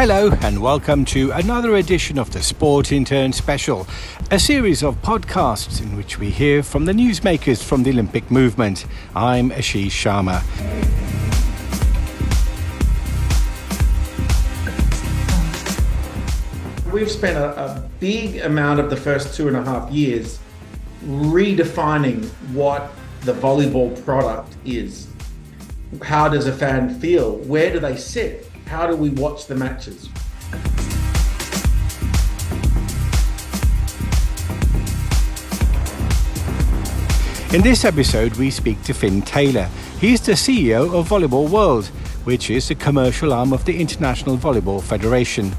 Hello, and welcome to another edition of the Sport Intern Special, a series of podcasts in which we hear from the newsmakers from the Olympic movement. I'm Ashish Sharma. We've spent a, a big amount of the first two and a half years redefining what the volleyball product is. How does a fan feel? Where do they sit? How do we watch the matches? In this episode, we speak to Finn Taylor. He's the CEO of Volleyball World, which is the commercial arm of the International Volleyball Federation.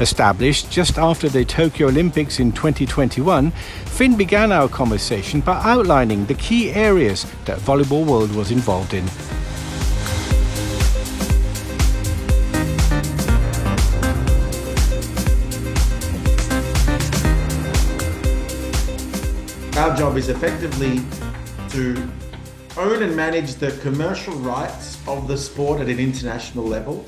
Established just after the Tokyo Olympics in 2021, Finn began our conversation by outlining the key areas that Volleyball World was involved in. Our job is effectively to own and manage the commercial rights of the sport at an international level,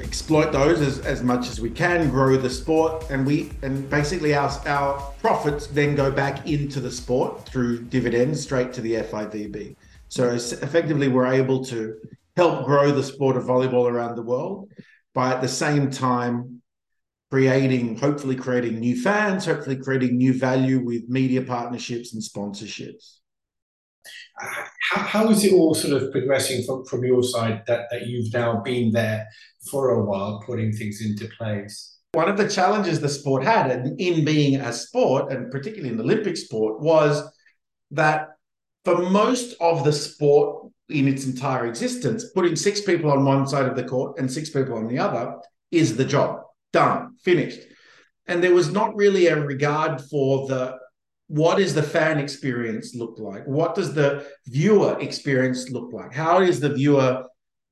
exploit those as, as much as we can, grow the sport, and we and basically our our profits then go back into the sport through dividends straight to the FIVB. So effectively, we're able to help grow the sport of volleyball around the world, by at the same time creating, hopefully creating new fans, hopefully creating new value with media partnerships and sponsorships. How, how is it all sort of progressing from, from your side that, that you've now been there for a while, putting things into place? One of the challenges the sport had in, in being a sport, and particularly in the Olympic sport, was that for most of the sport in its entire existence, putting six people on one side of the court and six people on the other is the job done, finished. And there was not really a regard for the what is the fan experience look like? What does the viewer experience look like? How is the viewer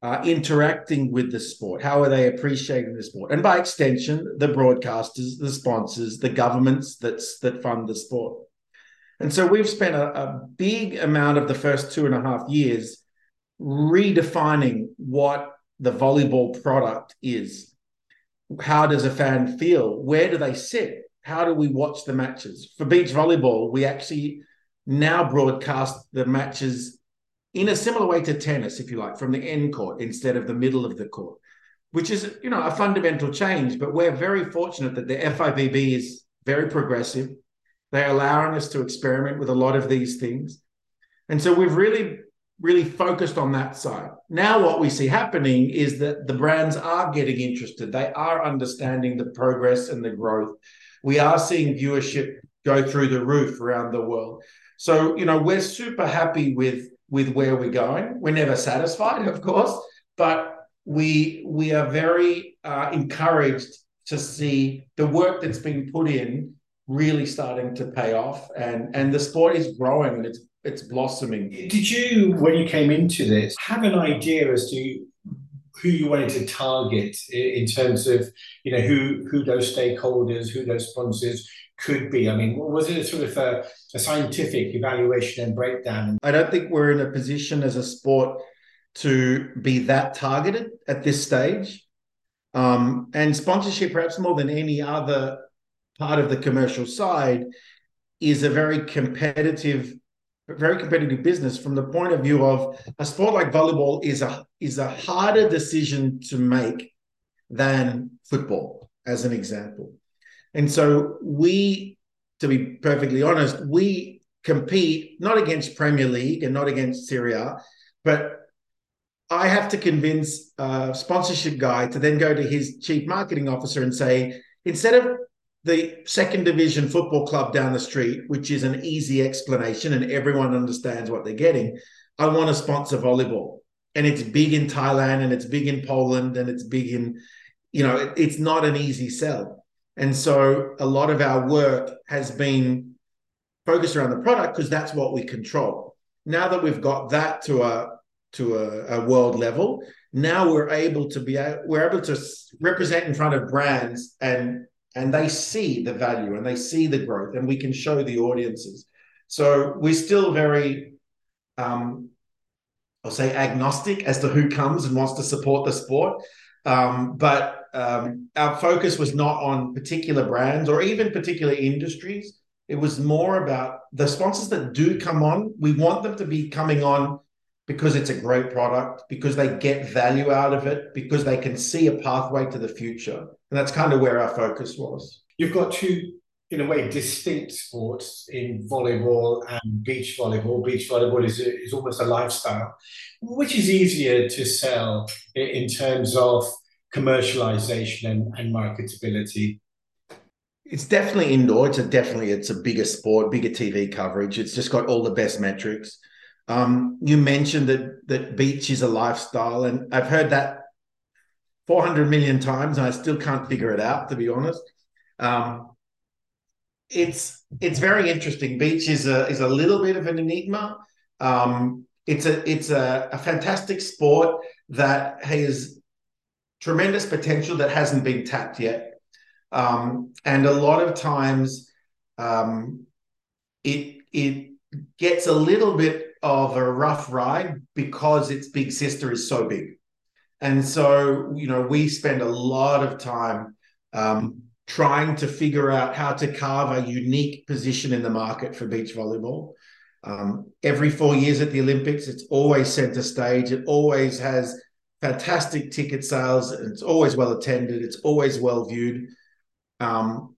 uh, interacting with the sport? How are they appreciating the sport? And by extension, the broadcasters, the sponsors, the governments that's that fund the sport. And so we've spent a, a big amount of the first two and a half years redefining what the volleyball product is how does a fan feel? Where do they sit? How do we watch the matches? For beach volleyball, we actually now broadcast the matches in a similar way to tennis, if you like, from the end court instead of the middle of the court, which is, you know, a fundamental change. But we're very fortunate that the FIVB is very progressive. They're allowing us to experiment with a lot of these things. And so we've really really focused on that side. Now, what we see happening is that the brands are getting interested. They are understanding the progress and the growth. We are seeing viewership go through the roof around the world. So, you know, we're super happy with with where we're going. We're never satisfied, of course, but we we are very uh, encouraged to see the work that's been put in really starting to pay off, and and the sport is growing and it's it's blossoming. Did you, when you came into this, have an idea as to who you wanted to target in terms of you know who who those stakeholders, who those sponsors could be? I mean, was it a sort of a, a scientific evaluation and breakdown? I don't think we're in a position as a sport to be that targeted at this stage. Um, and sponsorship, perhaps more than any other part of the commercial side, is a very competitive very competitive business from the point of view of a sport like volleyball is a is a harder decision to make than football as an example. And so we to be perfectly honest we compete not against premier league and not against Serie A, but i have to convince a sponsorship guy to then go to his chief marketing officer and say instead of the second division football club down the street, which is an easy explanation and everyone understands what they're getting. I want to sponsor volleyball. And it's big in Thailand and it's big in Poland and it's big in, you know, it, it's not an easy sell. And so a lot of our work has been focused around the product because that's what we control. Now that we've got that to a to a, a world level, now we're able to be we're able to represent in front of brands and and they see the value and they see the growth and we can show the audiences so we're still very um, i'll say agnostic as to who comes and wants to support the sport Um, but um, our focus was not on particular brands or even particular industries. It was more about the sponsors that do come on. We want them to be coming on because it's a great product, because they get value out of it, because they can see a pathway to the future. And that's kind of where our focus was. You've got two, in a way, distinct sports in volleyball and beach volleyball. Beach volleyball is, is almost a lifestyle. Which is easier to sell in terms of commercialization and, and marketability? It's definitely indoor. It's a definitely it's a bigger sport, bigger TV coverage. It's just got all the best metrics. Um, you mentioned that that beach is a lifestyle, and I've heard that 400 million times, and I still can't figure it out, to be honest. Um, it's it's very interesting. Beach is a is a little bit of an enigma. Um, it's a it's a, a fantastic sport that has tremendous potential that hasn't been tapped yet. Um, and a lot of times um, it it gets a little bit of a rough ride because its big sister is so big. And so, you know, we spend a lot of time um, trying to figure out how to carve a unique position in the market for beach volleyball. Um, every four years at the Olympics, it's always center stage. It always has fantastic ticket sales. It's always well attended. It's always well viewed. Um,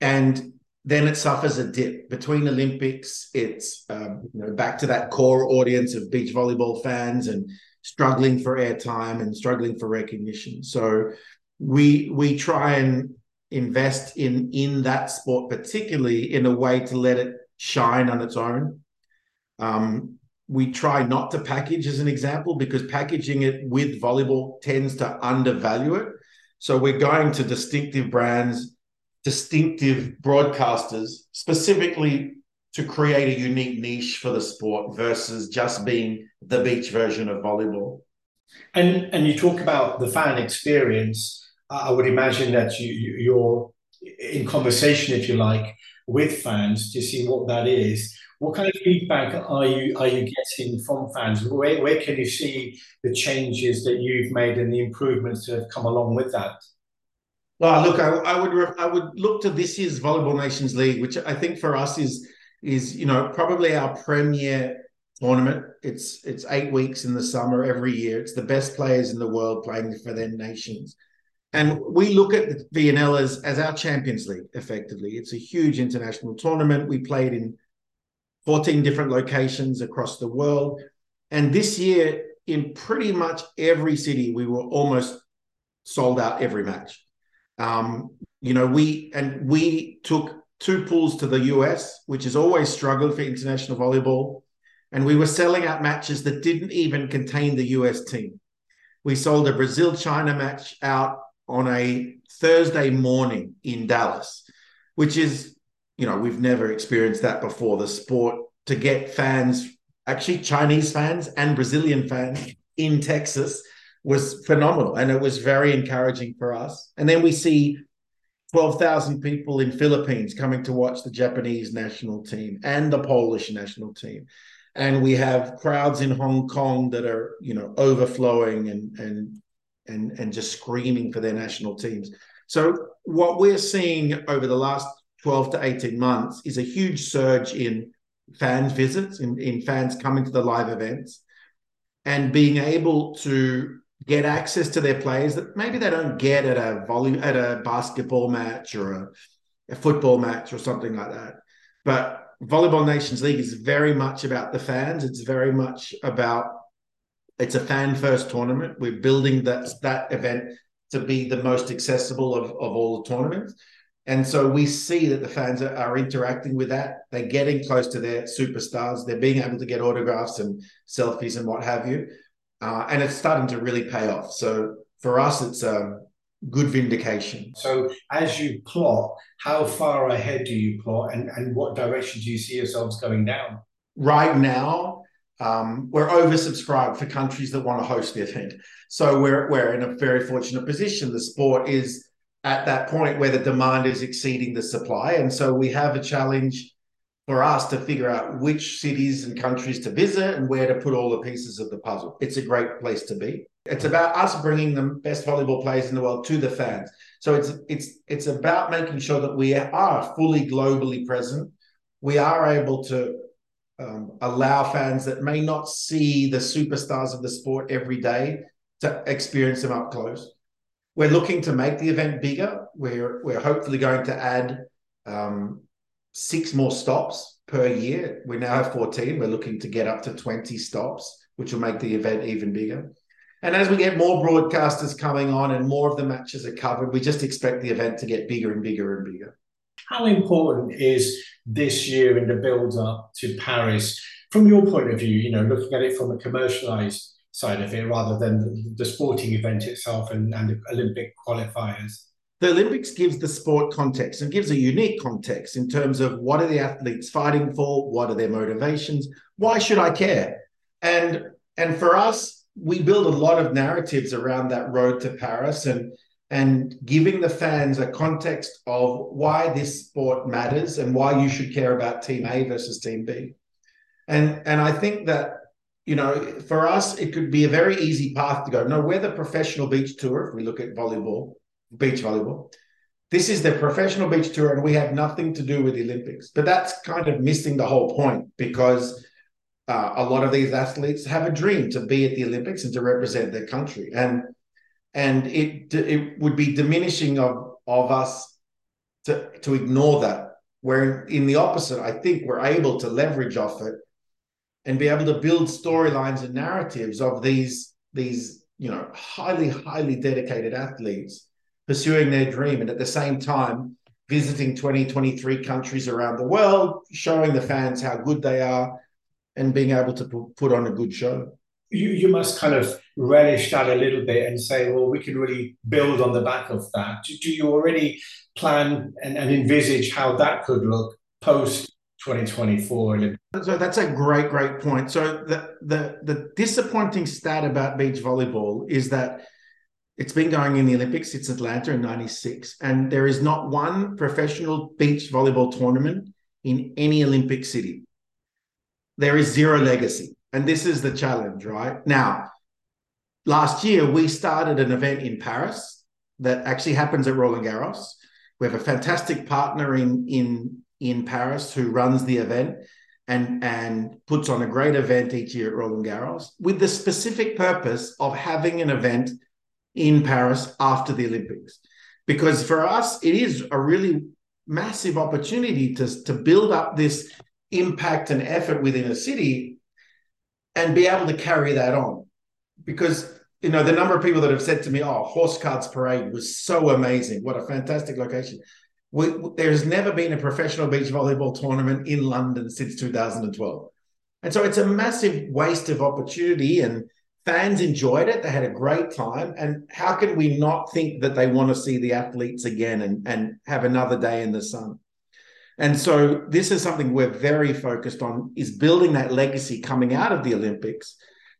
and then it suffers a dip between Olympics. It's um, you know back to that core audience of beach volleyball fans and struggling for airtime and struggling for recognition. So we we try and invest in in that sport particularly in a way to let it shine on its own. Um, we try not to package as an example because packaging it with volleyball tends to undervalue it. So we're going to distinctive brands distinctive broadcasters specifically to create a unique niche for the sport versus just being the beach version of volleyball. And and you talk about the fan experience. I would imagine that you you're in conversation, if you like, with fans to see what that is. What kind of feedback are you are you getting from fans? Where where can you see the changes that you've made and the improvements that have come along with that? Well, look, I, I would I would look to this year's Volleyball Nations League, which I think for us is is you know probably our premier tournament. It's it's eight weeks in the summer every year. It's the best players in the world playing for their nations. And we look at the VNL as, as our Champions League, effectively. It's a huge international tournament. We played in 14 different locations across the world. And this year, in pretty much every city, we were almost sold out every match. Um, you know, we and we took two pools to the US, which has always struggled for international volleyball. And we were selling out matches that didn't even contain the US team. We sold a Brazil China match out on a Thursday morning in Dallas, which is, you know, we've never experienced that before. The sport to get fans, actually Chinese fans and Brazilian fans in Texas was phenomenal and it was very encouraging for us. And then we see 12,000 people in Philippines coming to watch the Japanese national team and the Polish national team. And we have crowds in Hong Kong that are, you know, overflowing and and and and just screaming for their national teams. So what we're seeing over the last 12 to 18 months is a huge surge in fans visits, in, in fans coming to the live events and being able to get access to their players that maybe they don't get at a volley at a basketball match or a, a football match or something like that. But Volleyball Nations League is very much about the fans. It's very much about it's a fan first tournament. We're building that that event to be the most accessible of, of all the tournaments. And so we see that the fans are, are, interacting with that. They're getting close to their superstars. They're being able to get autographs and selfies and what have you uh, and it's starting to really pay off. So for us, it's a good vindication. So as you plot, how far ahead do you plot, and and what direction do you see yourselves going down? Right now, um, we're oversubscribed for countries that want to host the event. So we're we're in a very fortunate position. The sport is at that point where the demand is exceeding the supply, and so we have a challenge for us to figure out which cities and countries to visit and where to put all the pieces of the puzzle. It's a great place to be. It's about us bringing the best volleyball players in the world to the fans. So it's it's it's about making sure that we are fully globally present. We are able to um, allow fans that may not see the superstars of the sport every day to experience them up close. We're looking to make the event bigger. We're we're hopefully going to add um, six more stops per year. We now have 14. We're looking to get up to 20 stops, which will make the event even bigger. And as we get more broadcasters coming on and more of the matches are covered, we just expect the event to get bigger and bigger and bigger. How important is this year in the build up to Paris from your point of view, you know, looking at it from a commercialized side of it rather than the sporting event itself and, and the Olympic qualifiers? The Olympics gives the sport context and gives a unique context in terms of what are the athletes fighting for, what are their motivations, why should I care? And and for us, we build a lot of narratives around that road to Paris and and giving the fans a context of why this sport matters and why you should care about team A versus team B. And and I think that you know for us it could be a very easy path to go. No, we're the professional beach tour if we look at volleyball, beach volleyball. This is the professional beach tour and we have nothing to do with the Olympics. But that's kind of missing the whole point because uh, a lot of these athletes have a dream to be at the Olympics and to represent their country, and and it it would be diminishing of of us to to ignore that. Where in the opposite, I think we're able to leverage off it and be able to build storylines and narratives of these these you know highly highly dedicated athletes pursuing their dream and at the same time visiting 20 23 countries around the world showing the fans how good they are and being able to put on a good show. You, you must kind of relish that a little bit and say, well, we can really build on the back of that. Do, do you already plan and, and envisage how that could look post 2024? So that's a great, great point. So the, the, the disappointing stat about beach volleyball is that it's been going in the Olympics since Atlanta in 96, and there is not one professional beach volleyball tournament in any Olympic city there is zero legacy. And this is the challenge, right? Now, last year we started an event in Paris that actually happens at Roland Garros. We have a fantastic partner in in in Paris who runs the event and and puts on a great event each year at Roland Garros with the specific purpose of having an event in Paris after the Olympics. Because for us, it is a really massive opportunity to, to build up this impact and effort within a city and be able to carry that on. Because, you know, the number of people that have said to me, oh, Horse Guards Parade was so amazing. What a fantastic location. We, there's never been a professional beach volleyball tournament in London since 2012. And so it's a massive waste of opportunity and fans enjoyed it. They had a great time. And how can we not think that they want to see the athletes again and, and have another day in the sun? And so this is something we're very focused on is building that legacy coming out of the Olympics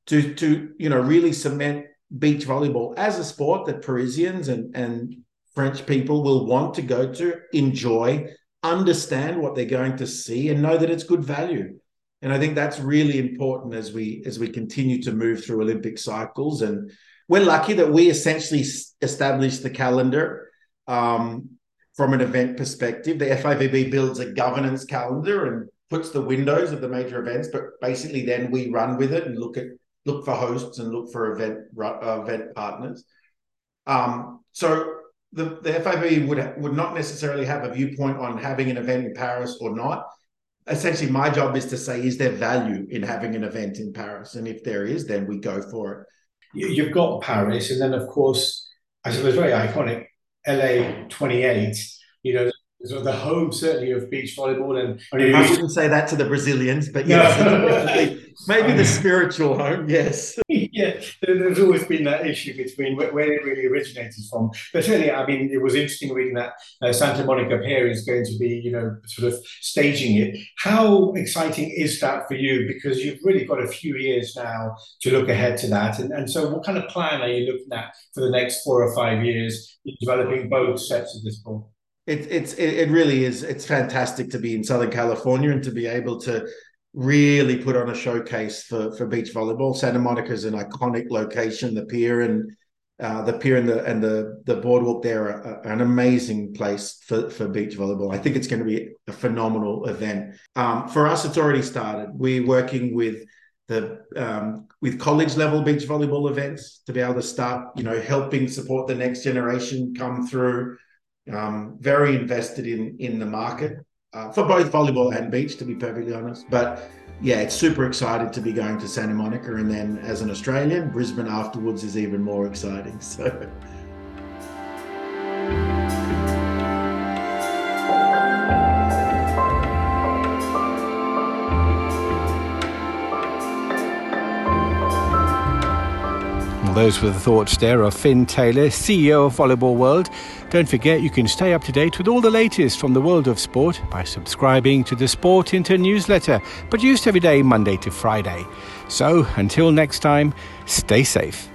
to to you know really cement beach volleyball as a sport that Parisians and and French people will want to go to, enjoy, understand what they're going to see and know that it's good value. And I think that's really important as we as we continue to move through Olympic cycles and we're lucky that we essentially established the calendar um, from an event perspective. The FIVB builds a governance calendar and puts the windows of the major events, but basically then we run with it and look at look for hosts and look for event uh, event partners. Um, so the, the FIVB would would not necessarily have a viewpoint on having an event in Paris or not. Essentially, my job is to say, is there value in having an event in Paris? And if there is, then we go for it. You've got Paris, and then of course, I suppose very iconic LA 28, you know, sort of the home certainly of beach volleyball. And I shouldn't say that to the Brazilians, but yes, no. maybe the spiritual home. Yes, yeah. There's always been that issue between where, where, it really originated from. But certainly, I mean, it was interesting reading that uh, Santa Monica Pier is going to be, you know, sort of staging it. How exciting is that for you? Because you've really got a few years now to look ahead to that. And, and so, what kind of plan are you looking at for the next four or five years in developing both sets of this ball? It, it's it, really is. It's fantastic to be in Southern California and to be able to really put on a showcase for for beach volleyball. Santa Monica is an iconic location. The pier and uh, the pier and the and the the boardwalk there are, are, an amazing place for for beach volleyball. I think it's going to be a phenomenal event. Um, for us, it's already started. We're working with the um, with college level beach volleyball events to be able to start, you know, helping support the next generation come through um, very invested in in the market uh, for both volleyball and beach, to be perfectly honest. But yeah, it's super excited to be going to Santa Monica, and then as an Australian, Brisbane afterwards is even more exciting. So. Those were the thoughts there of Finn Taylor, CEO of Volleyball World. Don't forget you can stay up to date with all the latest from the world of sport by subscribing to the Sport Intern newsletter, produced every day, Monday to Friday. So until next time, stay safe.